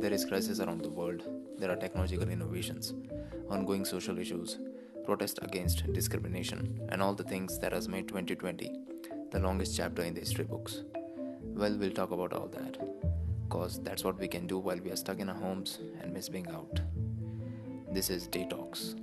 There is crisis around the world. There are technological innovations, ongoing social issues, protest against discrimination, and all the things that has made 2020 the longest chapter in the history books. Well, we'll talk about all that, cause that's what we can do while we are stuck in our homes and miss being out. This is Day Talks.